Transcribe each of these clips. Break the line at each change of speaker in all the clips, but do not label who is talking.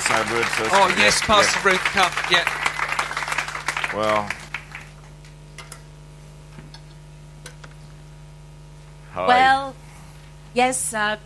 to say first?
Oh,
Yeah,
yes,
yeah.
Pastor Ruth, come. Yeah.
Well. Hi.
Well, yes, uh,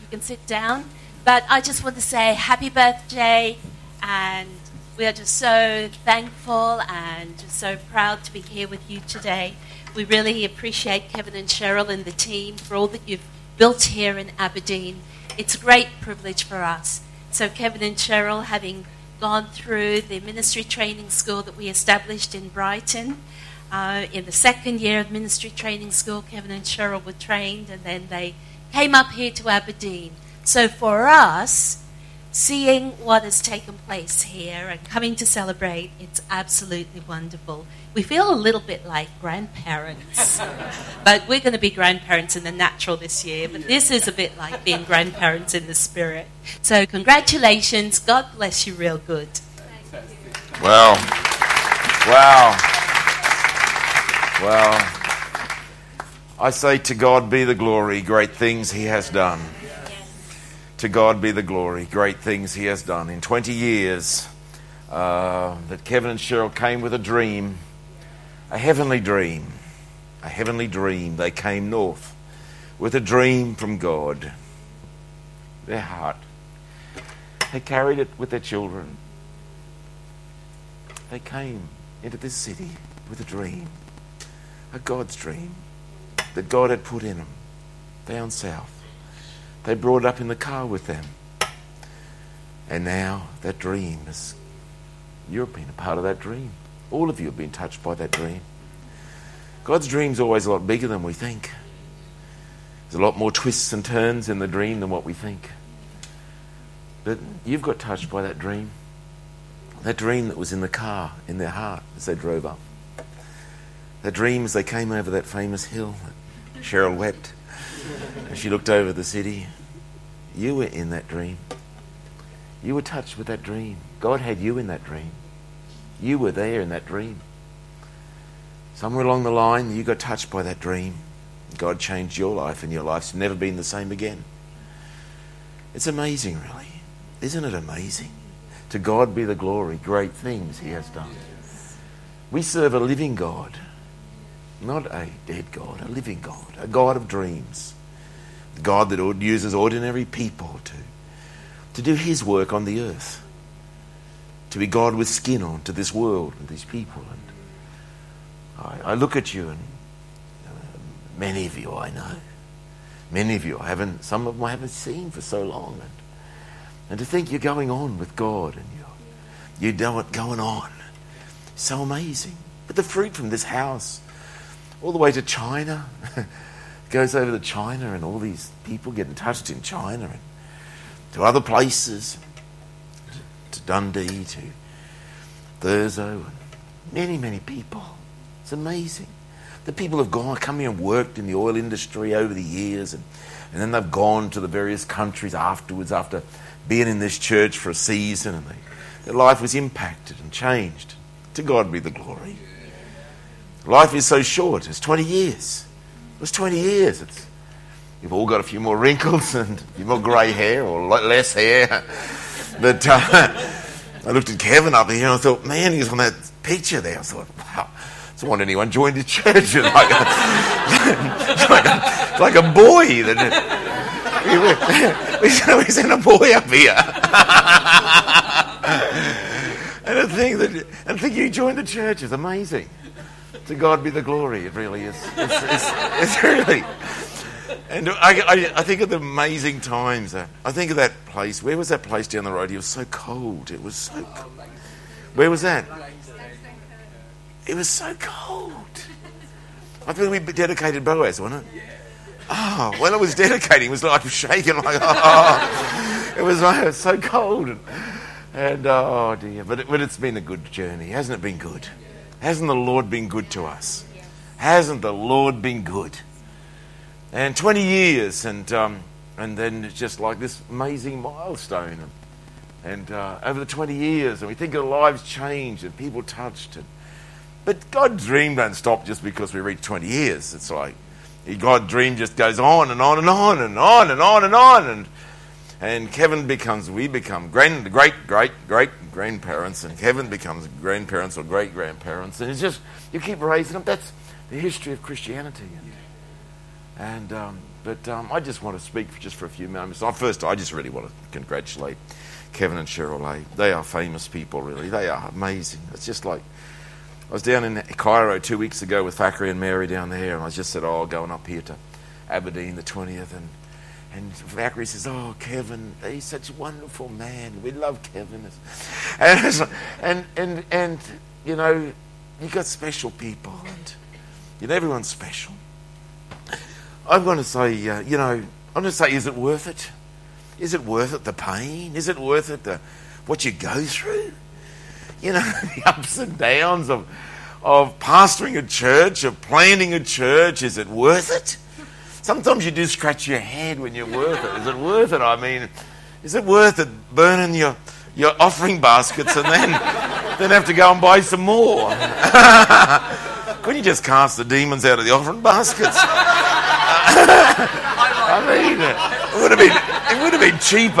you can sit down. But I just want to say happy birthday, and we are just so thankful and just so proud to be here with you today. We really appreciate Kevin and Cheryl and the team for all that you've built here in Aberdeen. It's a great privilege for us. So, Kevin and Cheryl, having gone through the ministry training school that we established in Brighton, uh, in the second year of ministry training school, Kevin and Cheryl were trained, and then they came up here to Aberdeen. So for us, seeing what has taken place here and coming to celebrate, it's absolutely wonderful. We feel a little bit like grandparents, but we're going to be grandparents in the natural this year. But this is a bit like being grandparents in the spirit. So congratulations. God bless you real good.
Wow. Wow. Wow. I say to God be the glory, great things He has done. To God be the glory, great things He has done. In 20 years uh, that Kevin and Cheryl came with a dream, a heavenly dream, a heavenly dream. They came north with a dream from God. Their heart. They carried it with their children. They came into this city with a dream, a God's dream that God had put in them down south. They brought up in the car with them. And now that dream is, you've been a part of that dream. All of you have been touched by that dream. God's dream's always a lot bigger than we think. There's a lot more twists and turns in the dream than what we think. But you've got touched by that dream. That dream that was in the car, in their heart, as they drove up. That dream as they came over that famous hill. Cheryl wept as she looked over the city. You were in that dream. You were touched with that dream. God had you in that dream. You were there in that dream. Somewhere along the line, you got touched by that dream. God changed your life, and your life's never been the same again. It's amazing, really. Isn't it amazing? To God be the glory, great things He has done. We serve a living God, not a dead God, a living God, a God of dreams, God that uses ordinary people to, to do His work on the earth, to be God with skin on to this world and these people. And I, I look at you, and uh, many of you I know, many of you I haven't, some of them I haven't seen for so long, and and to think you're going on with God and you're, you're doing- going on. So amazing. But the fruit from this house, all the way to China, goes over to China and all these people getting touched in China and to other places, to Dundee, to Thurso, and many, many people. It's amazing. The people have gone, come here and worked in the oil industry over the years, and, and then they've gone to the various countries afterwards after being in this church for a season, and they, their life was impacted and changed. To God be the glory. Life is so short. It's 20 years. It was 20 years. It's, you've all got a few more wrinkles and a few more grey hair or le- less hair. But uh, I looked at Kevin up here and I thought, man, he was on that picture there. I thought, wow. So I wonder anyone joined the church. It's like a, it's like a, like a boy. That, we, we sent a boy up here. and I think that I think you joined the church is amazing. To God be the glory. It really is. It's, it's, it's really. And I, I, I think of the amazing times. Uh, I think of that place. Where was that place down the road? It was so cold. It was so. cold. Where was that? It was so cold. I think we dedicated Boaz, wasn't it? Yeah. Oh, when I was dedicating, it was like shaking, like oh, it was, like, it was so cold, and, and oh dear. But, it, but it's been a good journey, hasn't it? Been good. Hasn't the Lord been good to us? Hasn't the Lord been good? And 20 years, and um, and then it's just like this amazing milestone, and, and uh, over the 20 years, and we think our lives changed and people touched, and but God's dream don't stop just because we reach 20 years. It's like God's dream just goes on and on and on and on and on and on. And and Kevin becomes, we become grand, great, great, great grandparents, and Kevin becomes grandparents or great grandparents, and it's just you keep raising them. That's the history of Christianity. And, and um, but um, I just want to speak just for a few moments. First, I just really want to congratulate Kevin and Cheryl. A. They are famous people, really. They are amazing. It's just like I was down in Cairo two weeks ago with Thackeray and Mary down there, and I just said, "Oh, going up here to Aberdeen the twentieth, and and Fakri says, "Oh, Kevin, he's such a wonderful man. We love Kevin." And and and, and you know, you got special people, and you know everyone's special. I'm going to say, uh, you know, I'm going to say, is it worth it? Is it worth it? The pain? Is it worth it? The what you go through? You know, the ups and downs of of pastoring a church, of planting a church. Is it worth it? Sometimes you do scratch your head when you're worth it. Is it worth it? I mean, is it worth it burning your, your offering baskets and then, then have to go and buy some more? Couldn't you just cast the demons out of the offering baskets? I mean, it would have been, it would have been cheaper.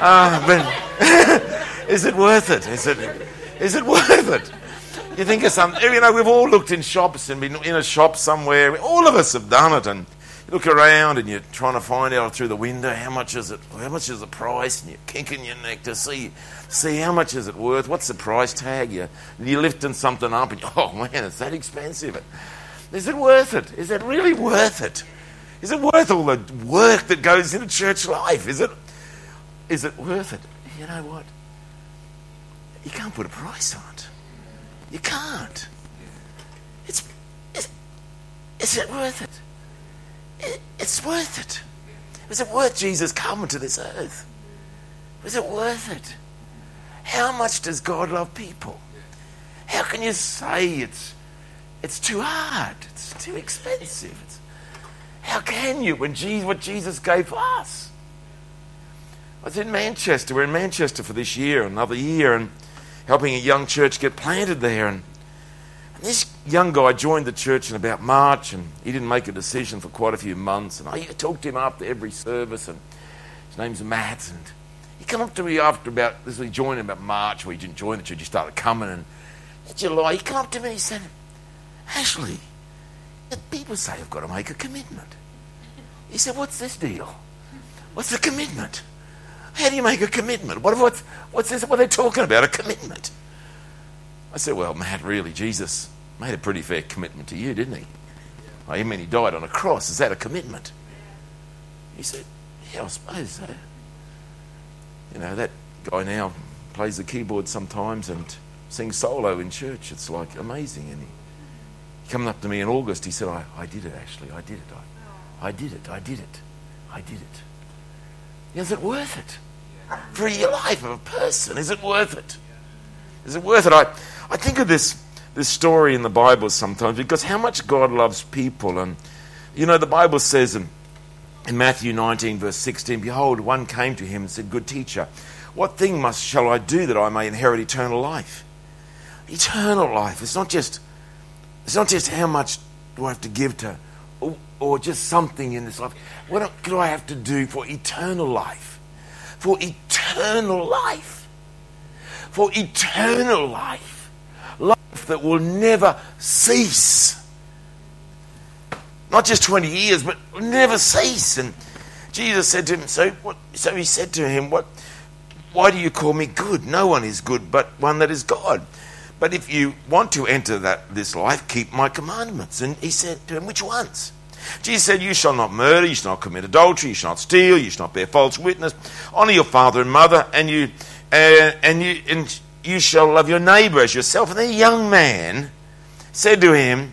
uh, but is it worth it? Is it, is it worth it? You think of something, you know, we've all looked in shops and been in a shop somewhere. All of us have done it, and you look around and you're trying to find out through the window how much is it, how much is the price, and you're kicking your neck to see, see how much is it worth. What's the price tag? You you're lifting something up, and oh man, it's that expensive. Is it worth it? Is it really worth it? Is it worth all the work that goes into church life? Is it? Is it worth it? You know what? You can't put a price on it. You can't. It's, it's is it worth it? it? It's worth it. Was it worth Jesus coming to this earth? Was it worth it? How much does God love people? How can you say it's it's too hard? It's too expensive. It's, how can you when Jesus, what Jesus gave us? I was in Manchester. We're in Manchester for this year, another year, and helping a young church get planted there. And, and this young guy joined the church in about March, and he didn't make a decision for quite a few months. And I talked to him after every service, and his name's Matt. And he came up to me after about this. He joined in about March, where he didn't join the church. He started coming, and in July he came up to me and he said, "Ashley, people say I've got to make a commitment." He said, "What's this deal? What's the commitment?" How do you make a commitment? What, what's, what's this? What are they talking about? A commitment. I said, Well, Matt, really, Jesus made a pretty fair commitment to you, didn't he? I mean, he died on a cross. Is that a commitment? He said, Yeah, I suppose so. You know, that guy now plays the keyboard sometimes and sings solo in church. It's like amazing. And he, he coming up to me in August, he said, I, I did it, actually. I did it. I, I did it. I did it. I did it. Is it worth it? For your life of a person? Is it worth it? Is it worth it? I, I think of this, this story in the Bible sometimes because how much God loves people. And, you know, the Bible says in, in Matthew 19, verse 16, Behold, one came to him and said, Good teacher, what thing must shall I do that I may inherit eternal life? Eternal life. It's not just, it's not just how much do I have to give to, or, or just something in this life. What do I have to do for eternal life? For eternal life. For eternal life. Life that will never cease. Not just 20 years, but never cease. And Jesus said to him, So, what, so he said to him, what, Why do you call me good? No one is good but one that is God. But if you want to enter that, this life, keep my commandments. And he said to him, Which ones? Jesus said, You shall not murder, you shall not commit adultery, you shall not steal, you shall not bear false witness. Honor your father and mother, and you uh, and you and you shall love your neighbor as yourself. And the young man said to him,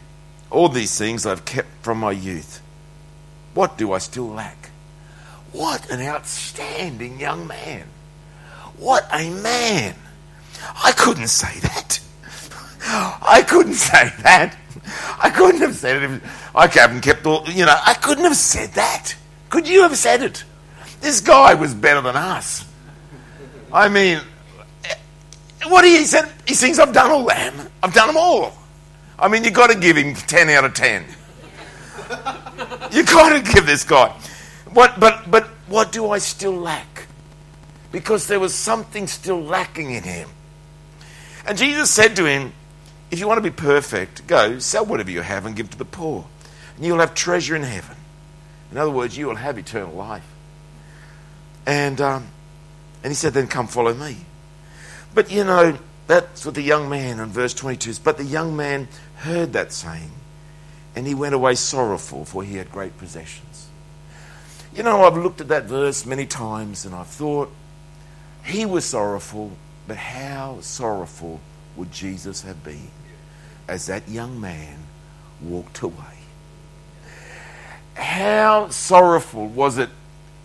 All these things I've kept from my youth. What do I still lack? What an outstanding young man. What a man. I couldn't say that. I couldn't say that. I couldn't have said it. If, I haven't kept all, you know, I couldn't have said that. Could you have said it? This guy was better than us. I mean, eh, what he said, he thinks I've done all them. I've done them all. I mean, you've got to give him 10 out of 10. You've got to give this guy. what, but, but what do I still lack? Because there was something still lacking in him. And Jesus said to him, If you want to be perfect, go sell whatever you have and give to the poor, and you'll have treasure in heaven. In other words, you will have eternal life. And, um, and he said, Then come follow me. But you know, that's what the young man in verse 22 is. But the young man heard that saying, and he went away sorrowful, for he had great possessions. You know, I've looked at that verse many times and I've thought, he was sorrowful, but how sorrowful would Jesus have been as that young man walked away? How sorrowful was it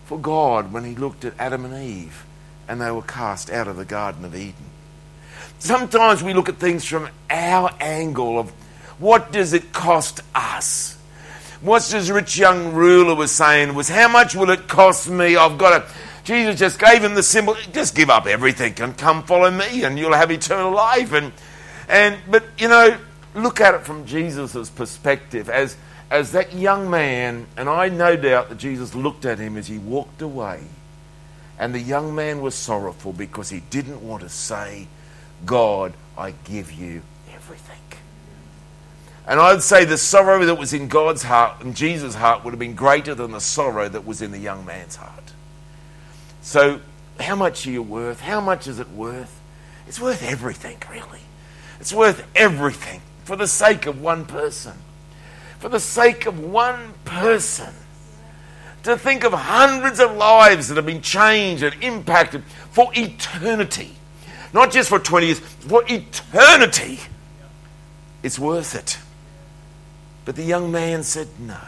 for God when he looked at Adam and Eve and they were cast out of the Garden of Eden? Sometimes we look at things from our angle of what does it cost us? What this rich young ruler was saying was, how much will it cost me? I've got to. Jesus just gave him the symbol. Just give up everything and come follow me, and you'll have eternal life. And and but you know, look at it from Jesus' perspective as as that young man, and I no doubt that Jesus looked at him as he walked away, and the young man was sorrowful because he didn't want to say, God, I give you everything. And I'd say the sorrow that was in God's heart and Jesus' heart would have been greater than the sorrow that was in the young man's heart. So, how much are you worth? How much is it worth? It's worth everything, really. It's worth everything for the sake of one person. For the sake of one person. To think of hundreds of lives that have been changed and impacted for eternity not just for 20 years, for eternity, it's worth it. But the young man said, No,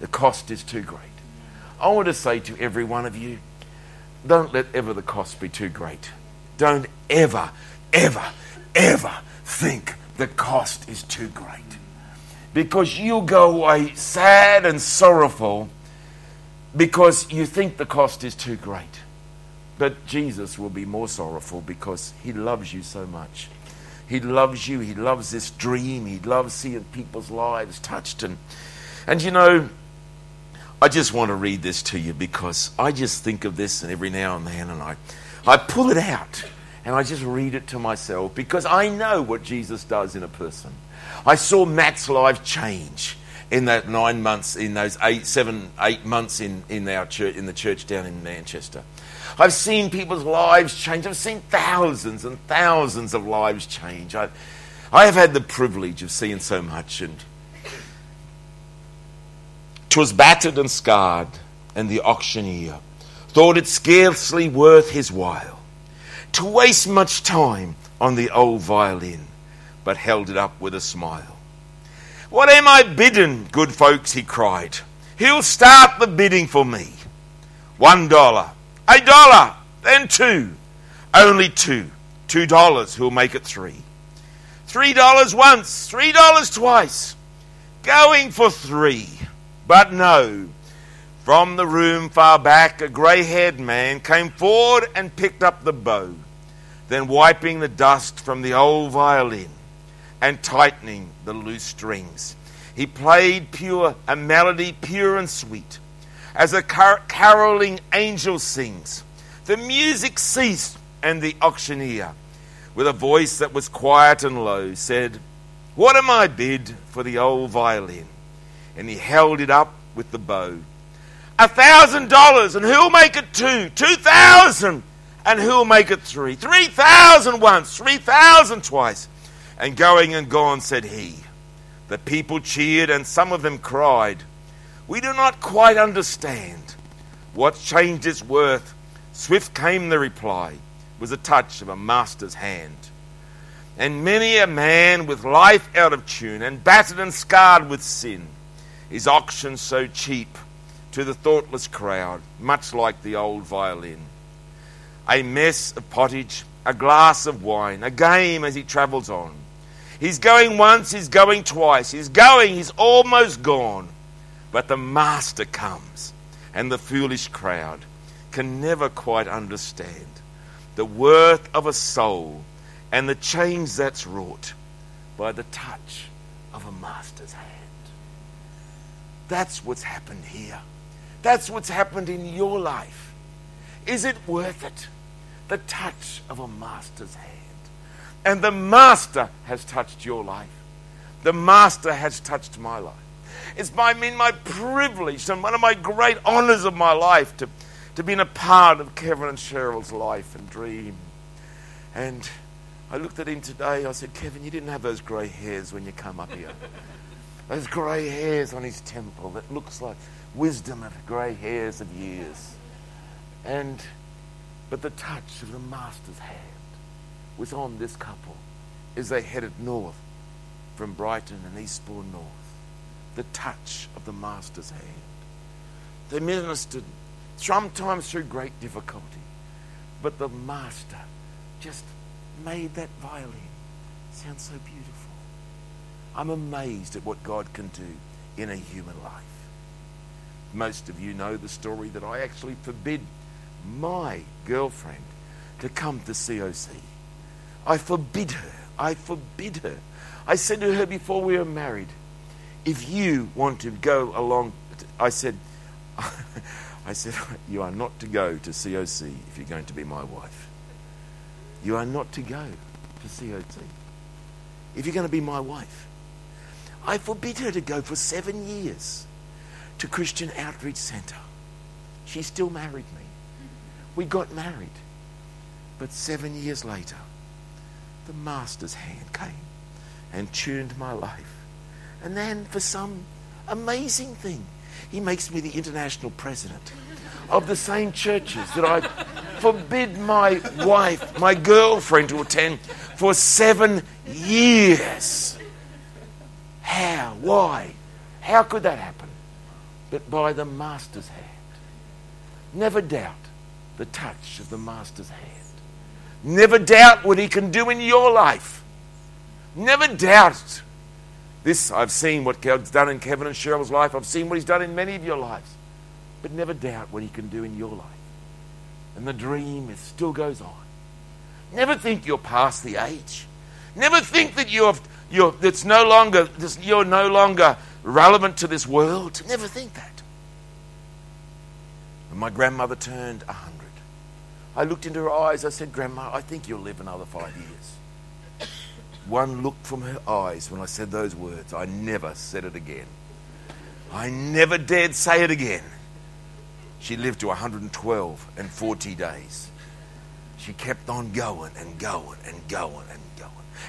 the cost is too great. I want to say to every one of you, don't let ever the cost be too great. Don't ever, ever, ever think the cost is too great. Because you'll go away sad and sorrowful because you think the cost is too great. But Jesus will be more sorrowful because he loves you so much. He loves you. He loves this dream. He loves seeing people's lives touched. And, and you know, I just want to read this to you because I just think of this and every now and then and I, I pull it out and I just read it to myself because I know what Jesus does in a person. I saw Matt's life change in that nine months, in those eight, seven, eight months in, in our church, in the church down in Manchester. I've seen people's lives change. I've seen thousands and thousands of lives change. I, I have had the privilege of seeing so much, and 'twas battered and scarred, and the auctioneer thought it scarcely worth his while to waste much time on the old violin, but held it up with a smile. What am I bidden, good folks? he cried. He'll start the bidding for me. One dollar, a dollar, then two. Only two. Two dollars, who'll make it three. Three dollars once, three dollars twice. Going for three. But no. From the room far back, a grey haired man came forward and picked up the bow, then wiping the dust from the old violin and tightening the loose strings. He played pure a melody pure and sweet as a car- caroling angel sings. The music ceased, and the auctioneer, with a voice that was quiet and low, said, What am I bid for the old violin? And he held it up with the bow. A thousand dollars, and who'll make it two? Two thousand, and who'll make it three? Three thousand once, three thousand twice. And going and gone, said he. The people cheered, and some of them cried, we do not quite understand what changed its worth. Swift came the reply, was a touch of a master's hand. And many a man with life out of tune and battered and scarred with sin is auctioned so cheap to the thoughtless crowd, much like the old violin. A mess of pottage, a glass of wine, a game as he travels on. He's going once, he's going twice, he's going, he's almost gone. But the master comes, and the foolish crowd can never quite understand the worth of a soul and the change that's wrought by the touch of a master's hand. That's what's happened here. That's what's happened in your life. Is it worth it? The touch of a master's hand. And the master has touched your life. The master has touched my life. It's by me my privilege and one of my great honors of my life to, to be in a part of Kevin and Cheryl's life and dream. And I looked at him today. I said, Kevin, you didn't have those grey hairs when you come up here. Those grey hairs on his temple that looks like wisdom of grey hairs of years. And but the touch of the master's hand was on this couple as they headed north from Brighton and Eastbourne North. The touch of the master's hand. They ministered sometimes through great difficulty, but the master just made that violin sound so beautiful. I'm amazed at what God can do in a human life. Most of you know the story that I actually forbid my girlfriend to come to COC. I forbid her. I forbid her. I said to her before we were married, if you want to go along, I said, I said, you are not to go to COC if you're going to be my wife. You are not to go to COC if you're going to be my wife. I forbid her to go for seven years to Christian Outreach Centre. She still married me. We got married. But seven years later, the Master's hand came and tuned my life. And then, for some amazing thing, he makes me the international president of the same churches that I forbid my wife, my girlfriend, to attend for seven years. Why? How could that happen? But by the Master's hand. Never doubt the touch of the Master's hand. Never doubt what He can do in your life. Never doubt. This, I've seen what God's done in Kevin and Cheryl's life. I've seen what He's done in many of your lives. But never doubt what He can do in your life. And the dream it still goes on. Never think you're past the age. Never think that you're, you're, that's no longer, you're no longer relevant to this world. Never think that. When my grandmother turned 100, I looked into her eyes. I said, Grandma, I think you'll live another five years. One look from her eyes when I said those words. I never said it again. I never dared say it again. She lived to 112 and 40 days. She kept on going and going and going and going.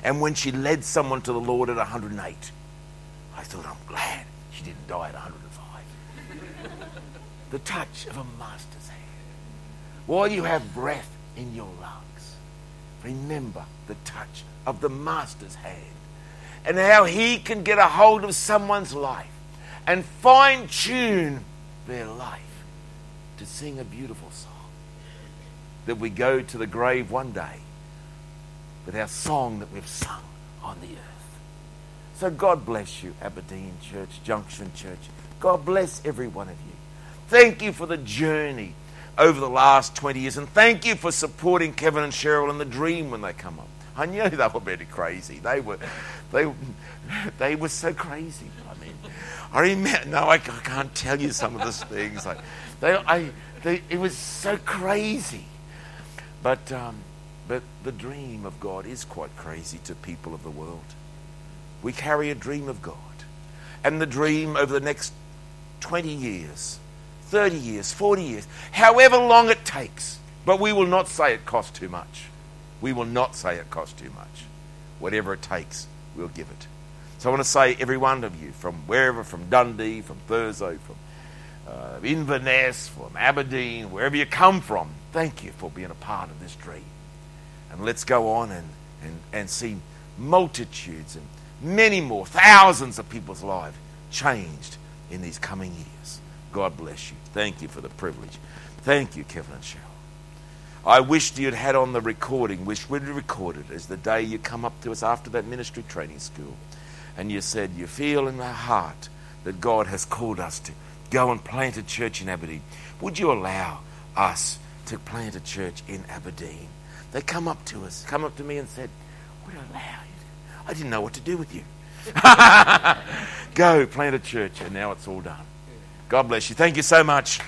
And when she led someone to the Lord at 108, I thought, I'm glad she didn't die at 105. the touch of a master's hand. While you have breath in your lungs, remember the touch of the master's hand and how he can get a hold of someone's life and fine tune their life to sing a beautiful song. That we go to the grave one day with our song that we've sung on the earth. So God bless you, Aberdeen Church, Junction Church. God bless every one of you. Thank you for the journey over the last 20 years. And thank you for supporting Kevin and Cheryl in the dream when they come up. I knew they were very crazy. They were, they, they were so crazy. I mean, I remember. No, I, I can't tell you some of those things. Like, they, I, they, it was so crazy. But, um, but the dream of God is quite crazy to people of the world. We carry a dream of God, and the dream over the next 20 years 30 years, 40 years, however long it takes. But we will not say it costs too much. We will not say it costs too much. Whatever it takes, we'll give it. So I want to say, every one of you, from wherever, from Dundee, from Thurso, from uh, Inverness, from Aberdeen, wherever you come from, thank you for being a part of this dream. And let's go on and, and, and see multitudes and many more, thousands of people's lives changed in these coming years. God bless you. Thank you for the privilege. Thank you, Kevin and Cheryl. I wished you'd had on the recording, wished we'd recorded as the day you come up to us after that ministry training school and you said you feel in the heart that God has called us to go and plant a church in Aberdeen. Would you allow us to plant a church in Aberdeen? They come up to us, come up to me and said, Would allow you? I didn't know what to do with you. go plant a church, and now it's all done. God bless you. Thank you so much.